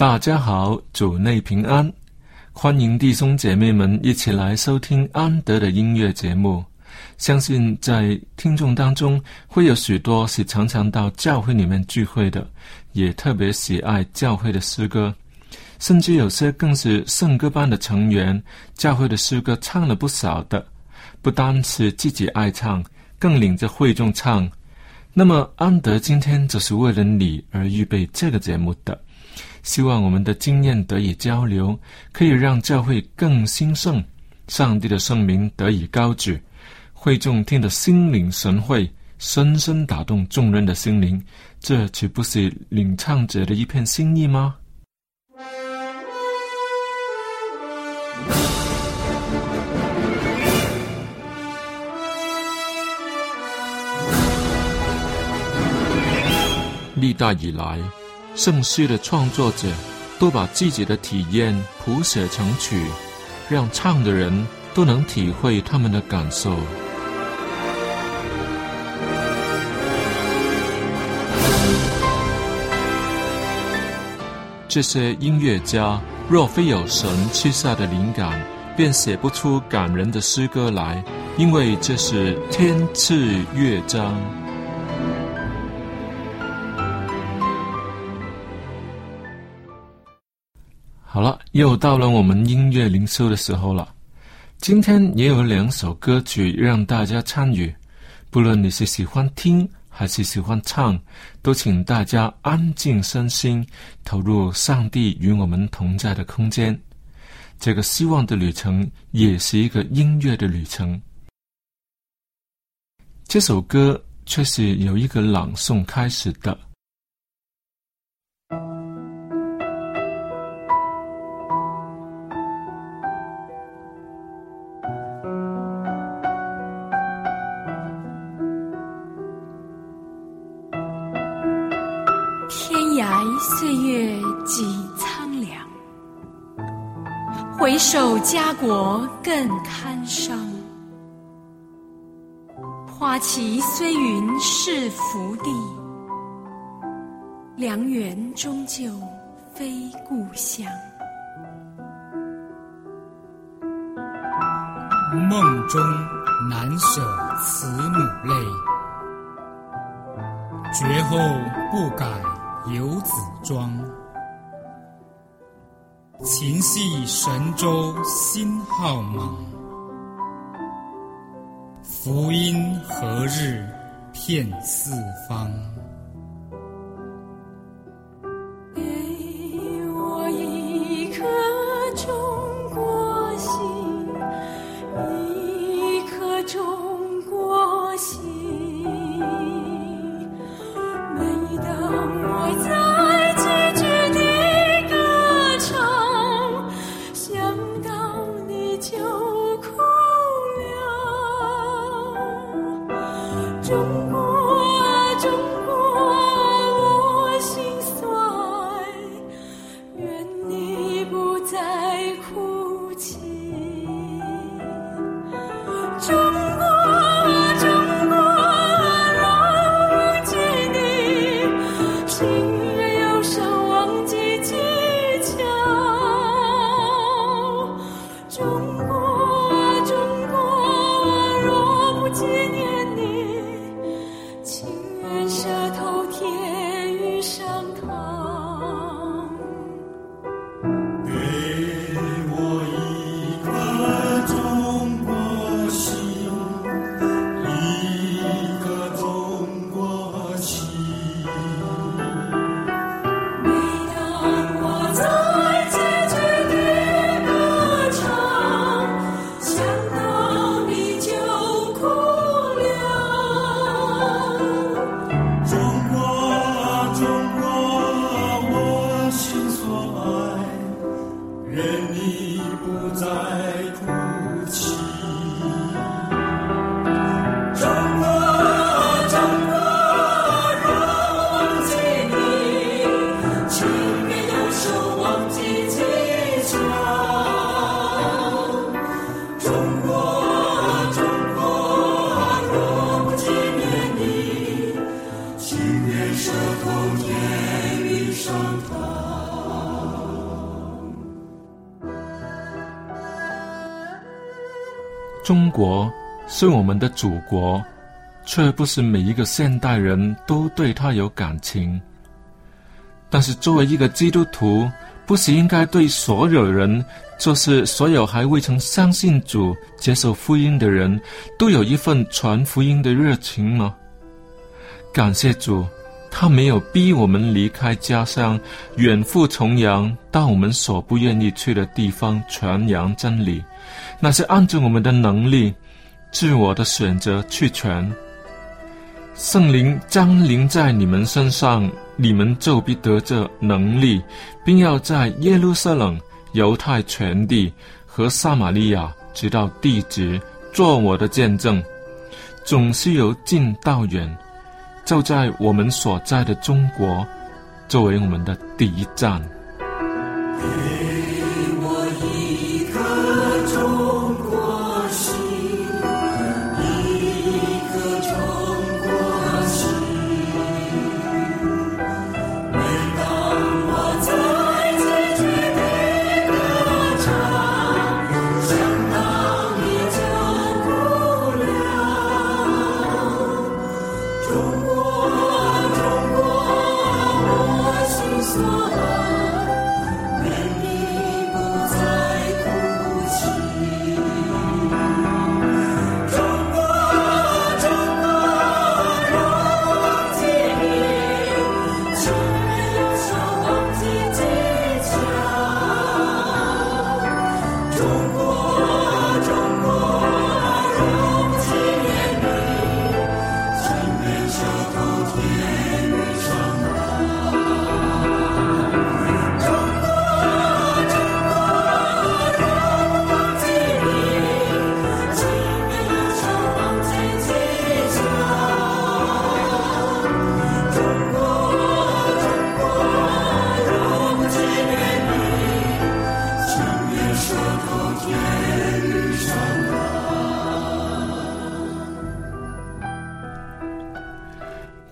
大家好，主内平安，欢迎弟兄姐妹们一起来收听安德的音乐节目。相信在听众当中会有许多是常常到教会里面聚会的，也特别喜爱教会的诗歌，甚至有些更是圣歌班的成员，教会的诗歌唱了不少的。不单是自己爱唱，更领着会众唱。那么安德今天就是为了你而预备这个节目的。希望我们的经验得以交流，可以让教会更兴盛，上帝的圣名得以高举，会众听得心领神会，深深打动众人的心灵。这岂不是领唱者的一片心意吗？历代以来。盛世的创作者都把自己的体验谱写成曲，让唱的人都能体会他们的感受。这些音乐家若非有神赐下的灵感，便写不出感人的诗歌来，因为这是天赐乐章。好了，又到了我们音乐灵修的时候了。今天也有两首歌曲让大家参与，不论你是喜欢听还是喜欢唱，都请大家安静身心，投入上帝与我们同在的空间。这个希望的旅程也是一个音乐的旅程。这首歌却是由一个朗诵开始的。家国更堪伤。花旗虽云是福地，良缘终究非故乡。梦中难舍慈母泪，绝后不改游子庄。情系神州心浩茫，福音何日遍四方？sing. 国是我们的祖国，却不是每一个现代人都对他有感情。但是作为一个基督徒，不是应该对所有人，就是所有还未曾相信主、接受福音的人，都有一份传福音的热情吗？感谢主，他没有逼我们离开家乡，远赴重洋，到我们所不愿意去的地方传扬真理。那是按照我们的能力、自我的选择去传。圣灵降临在你们身上，你们就必得这能力，并要在耶路撒冷、犹太全地和撒玛利亚，直到地极，做我的见证。总是由近到远，就在我们所在的中国，作为我们的第一站。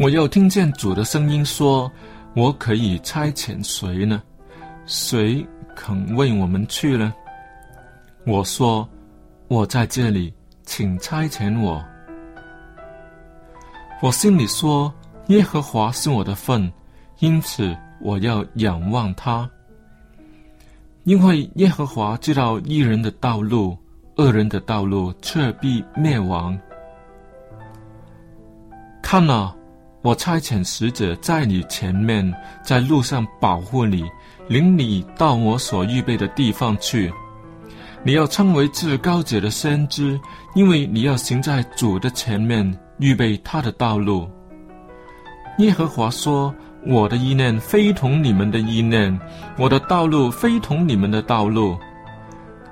我又听见主的声音说：“我可以差遣谁呢？谁肯为我们去呢？”我说：“我在这里，请差遣我。”我心里说：“耶和华是我的份，因此我要仰望他。因为耶和华知道一人的道路，恶人的道路却必灭亡。看哪、我差遣使者在你前面，在路上保护你，领你到我所预备的地方去。你要称为至高者的先知，因为你要行在主的前面，预备他的道路。耶和华说：“我的意念非同你们的意念，我的道路非同你们的道路。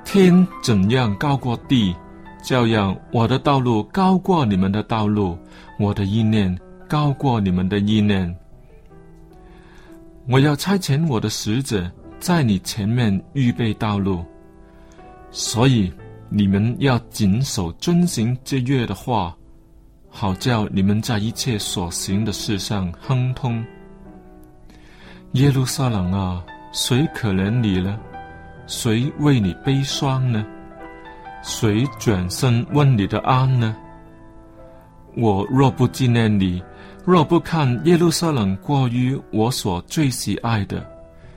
天怎样高过地，照样我的道路高过你们的道路，我的意念高过你们的意念。我要差遣我的使者在你前面预备道路，所以你们要谨守遵行这约的话，好叫你们在一切所行的事上亨通。耶路撒冷啊，谁可怜你呢？谁为你悲伤呢？谁转身问你的安呢？我若不纪念你，若不看耶路撒冷过于我所最喜爱的，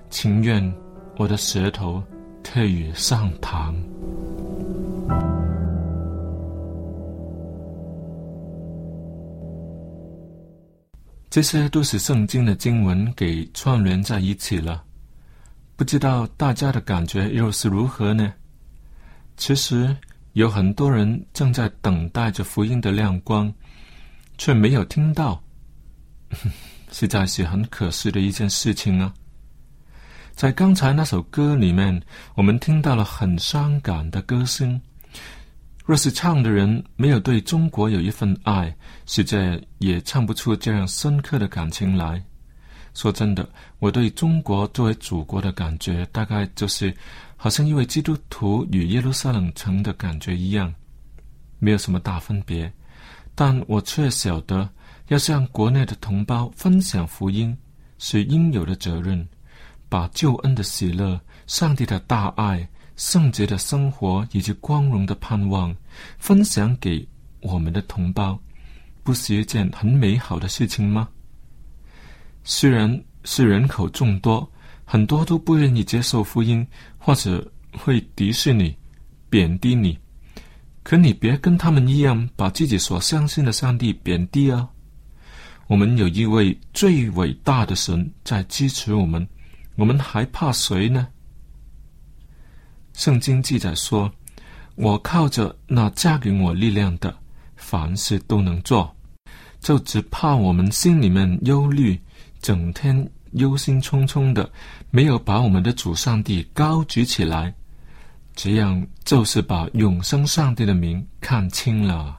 情愿我的舌头退于上膛。这些都是圣经的经文给串联在一起了，不知道大家的感觉又是如何呢？其实有很多人正在等待着福音的亮光，却没有听到，实 在是很可惜的一件事情啊！在刚才那首歌里面，我们听到了很伤感的歌声。若是唱的人没有对中国有一份爱，实在也唱不出这样深刻的感情来。说真的，我对中国作为祖国的感觉，大概就是好像一位基督徒与耶路撒冷城的感觉一样，没有什么大分别。但我却晓得，要向国内的同胞分享福音是应有的责任，把救恩的喜乐、上帝的大爱。圣洁的生活以及光荣的盼望，分享给我们的同胞，不是一件很美好的事情吗？虽然是人口众多，很多都不愿意接受福音，或者会敌视你、贬低你，可你别跟他们一样，把自己所相信的上帝贬低啊！我们有一位最伟大的神在支持我们，我们还怕谁呢？圣经记载说：“我靠着那加给我力量的，凡事都能做。”就只怕我们心里面忧虑，整天忧心忡忡的，没有把我们的主上帝高举起来，这样就是把永生上帝的名看清了。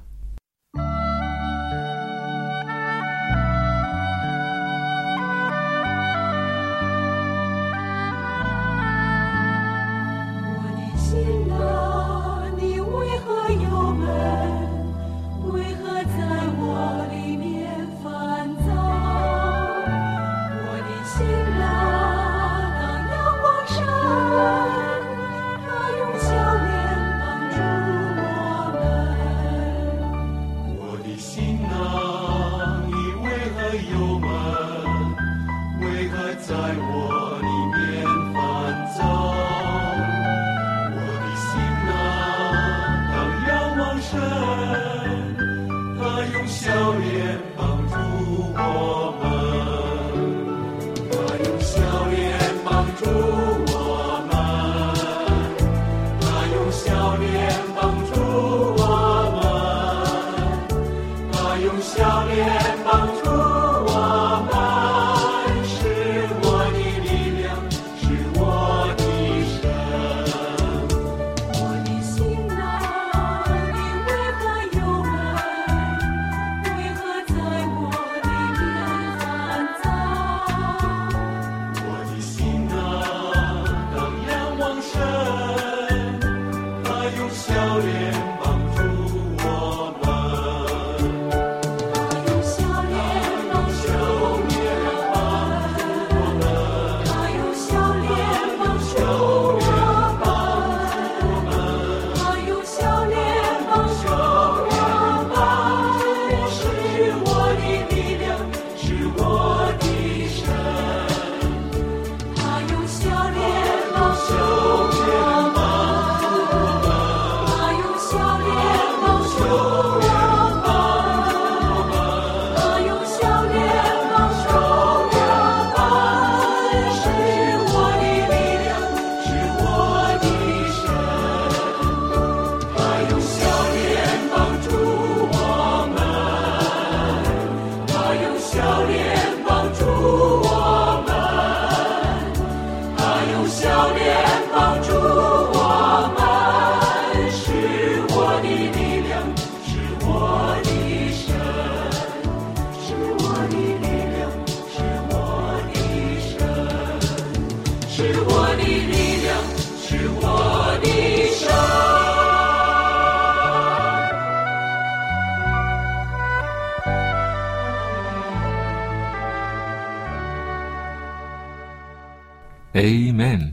Amen。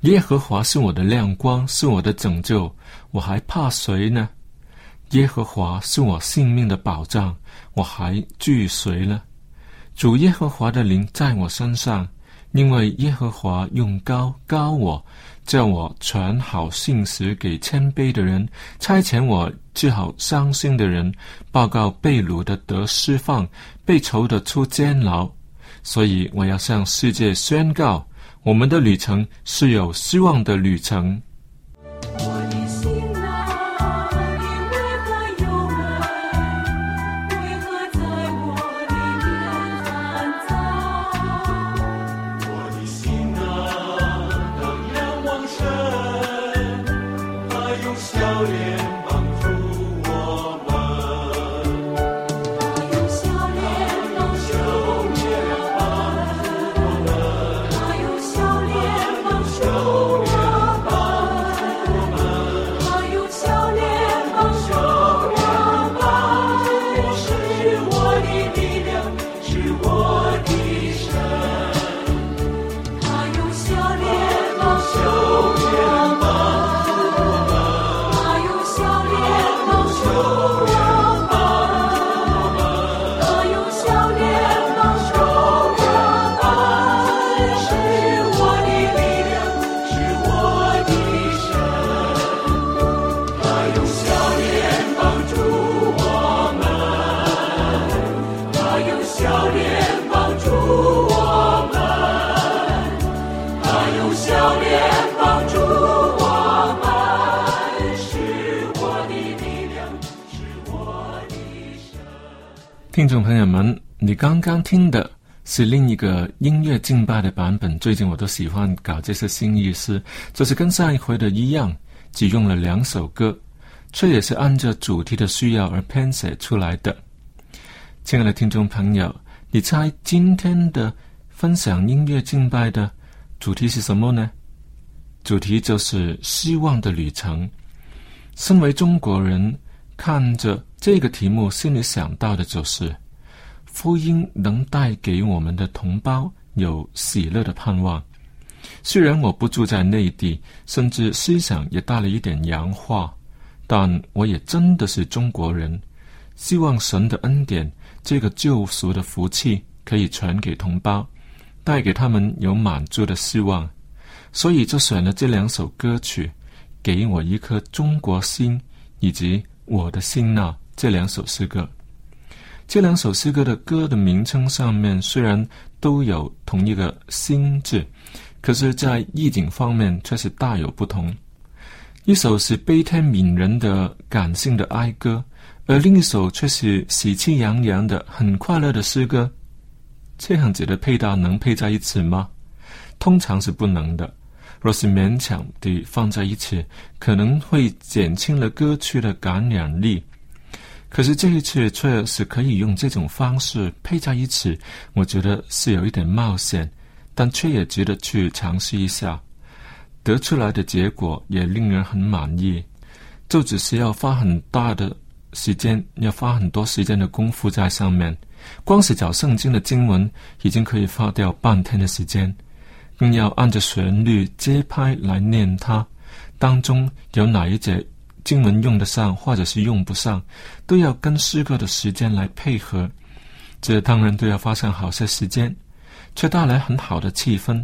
耶和华是我的亮光，是我的拯救，我还怕谁呢？耶和华是我性命的保障，我还惧谁呢？主耶和华的灵在我身上，因为耶和华用高高我，叫我传好信实给谦卑的人，差遣我治好伤心的人，报告被掳的得释放，被囚的出监牢。所以我要向世界宣告，我们的旅程是有希望的旅程。听众朋友们，你刚刚听的是另一个音乐敬拜的版本。最近我都喜欢搞这些新意思，就是跟上一回的一样，只用了两首歌，却也是按照主题的需要而编写出来的。亲爱的听众朋友，你猜今天的分享音乐敬拜的主题是什么呢？主题就是希望的旅程。身为中国人，看着这个题目，心里想到的就是福音能带给我们的同胞有喜乐的盼望。虽然我不住在内地，甚至思想也带了一点洋化，但我也真的是中国人。希望神的恩典，这个救赎的福气，可以传给同胞，带给他们有满足的希望。所以就选了这两首歌曲，《给我一颗中国心》以及《我的心呐》这两首诗歌。这两首诗歌的歌的名称上面虽然都有同一个“心”字，可是，在意境方面却是大有不同。一首是悲天悯人的感性的哀歌。而另一首却是喜气洋洋的、很快乐的诗歌，这样子的配搭能配在一起吗？通常是不能的。若是勉强地放在一起，可能会减轻了歌曲的感染力。可是这一次却是可以用这种方式配在一起，我觉得是有一点冒险，但却也值得去尝试一下。得出来的结果也令人很满意，就只是要花很大的。时间要花很多时间的功夫在上面，光是找圣经的经文已经可以花掉半天的时间，更要按着旋律节拍来念它，当中有哪一节经文用得上或者是用不上，都要跟诗歌的时间来配合。这当然都要花上好些时间，却带来很好的气氛。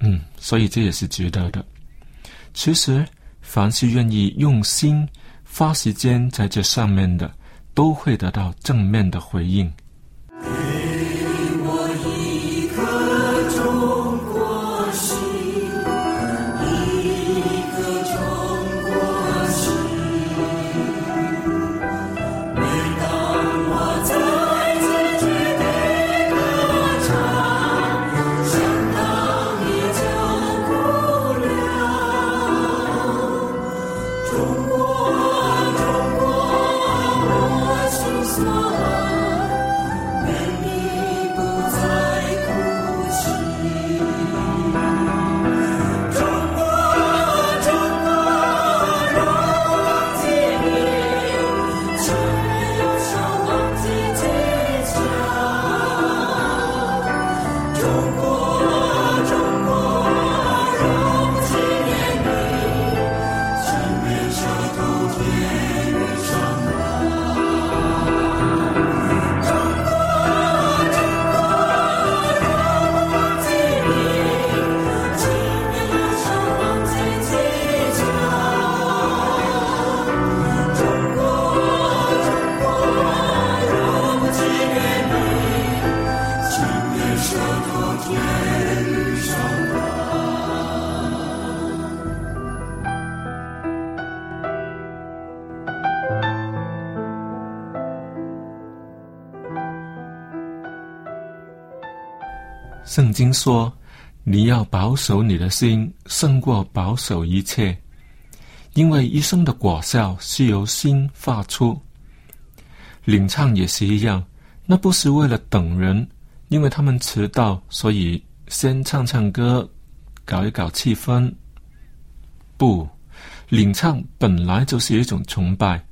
嗯，所以这也是值得的。其实，凡是愿意用心。花时间在这上面的，都会得到正面的回应。圣经说：“你要保守你的心，胜过保守一切，因为一生的果效是由心发出。”领唱也是一样，那不是为了等人，因为他们迟到，所以先唱唱歌，搞一搞气氛。不，领唱本来就是一种崇拜，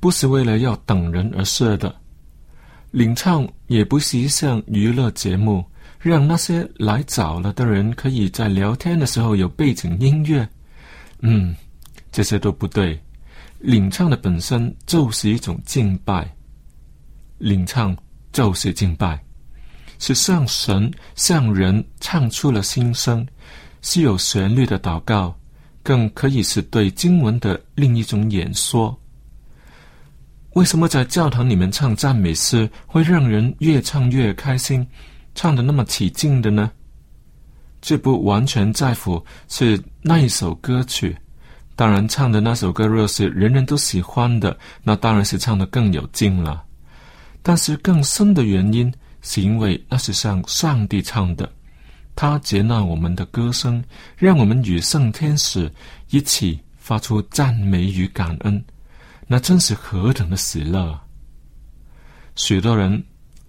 不是为了要等人而设的。领唱也不是一项娱乐节目，让那些来早了的人可以在聊天的时候有背景音乐。嗯，这些都不对。领唱的本身就是一种敬拜，领唱就是敬拜，是向神、向人唱出了心声，是有旋律的祷告，更可以是对经文的另一种演说。为什么在教堂里面唱赞美诗会让人越唱越开心，唱的那么起劲的呢？这不完全在乎是那一首歌曲。当然，唱的那首歌若是人人都喜欢的，那当然是唱的更有劲了。但是更深的原因，是因为那是向上帝唱的，他接纳我们的歌声，让我们与圣天使一起发出赞美与感恩，那真是何等的喜乐！许多人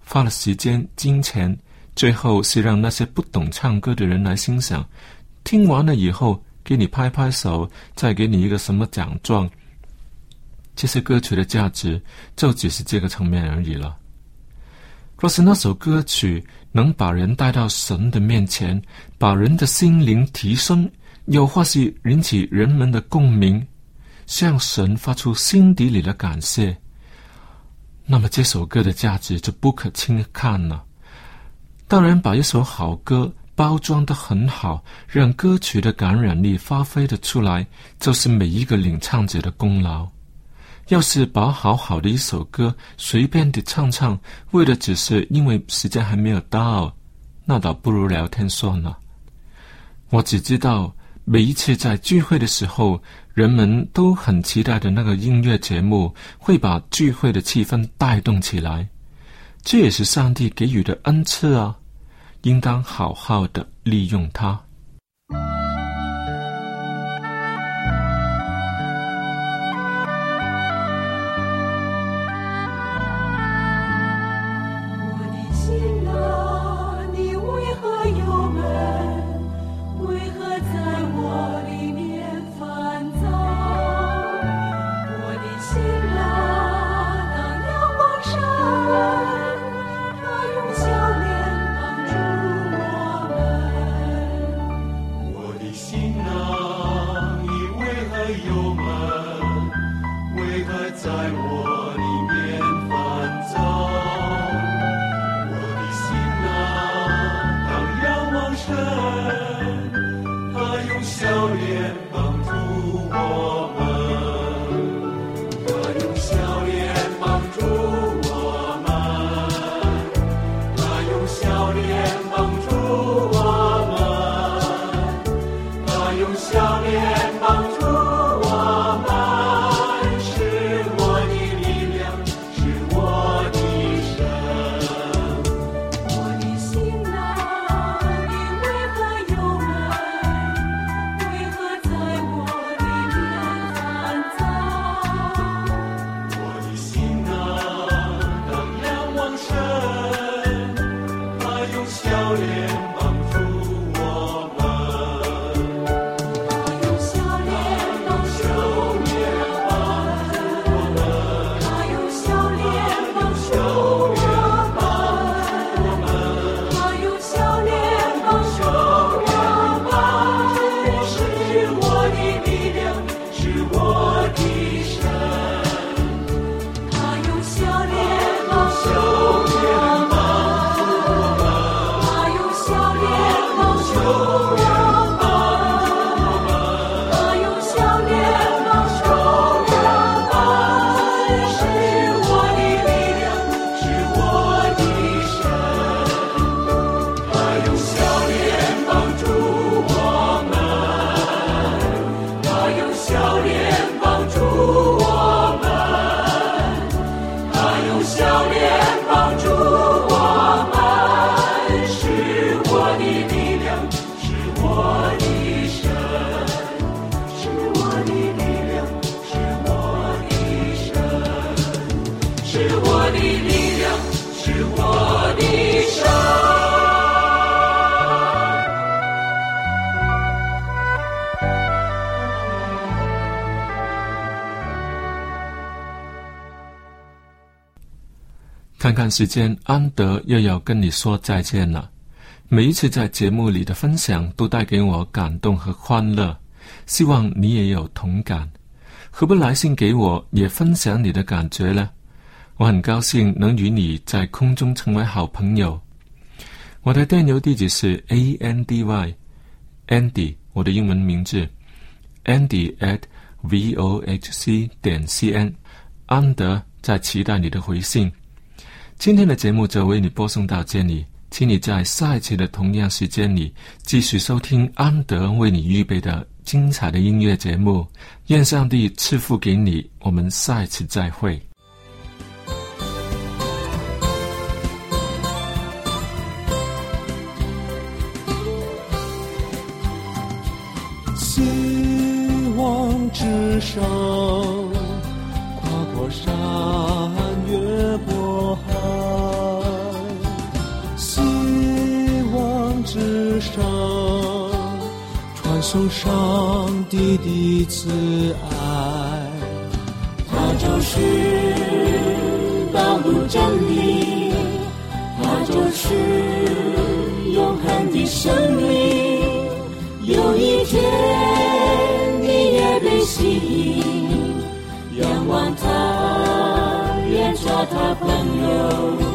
花了时间、金钱，最后是让那些不懂唱歌的人来欣赏，听完了以后。给你拍拍手，再给你一个什么奖状？这些歌曲的价值就只是这个层面而已了。若是那首歌曲能把人带到神的面前，把人的心灵提升，又或是引起人们的共鸣，向神发出心底里的感谢，那么这首歌的价值就不可轻看了。当然，把一首好歌。包装的很好，让歌曲的感染力发挥的出来，就是每一个领唱者的功劳。要是把好好的一首歌随便的唱唱，为的只是因为时间还没有到，那倒不如聊天算了。我只知道，每一次在聚会的时候，人们都很期待的那个音乐节目，会把聚会的气氛带动起来。这也是上帝给予的恩赐啊。应当好好的利用它。笑脸帮助我们，是我的力量，是我的神。看看时间，安德又要跟你说再见了。每一次在节目里的分享都带给我感动和欢乐，希望你也有同感。何不来信给我，也分享你的感觉呢？我很高兴能与你在空中成为好朋友。我的电邮地址是 a n d y andy，我的英文名字 andy at v o h c 点 c n。安德在期待你的回信。今天的节目就为你播送到这里，请你在下一期的同样时间里继续收听安德为你预备的精彩的音乐节目。愿上帝赐福给你，我们下一次再会。上，跨过山，越过海。希望之上，传送上帝的慈爱。它就是道路真理，它就是永恒的生命。有一天他朋友。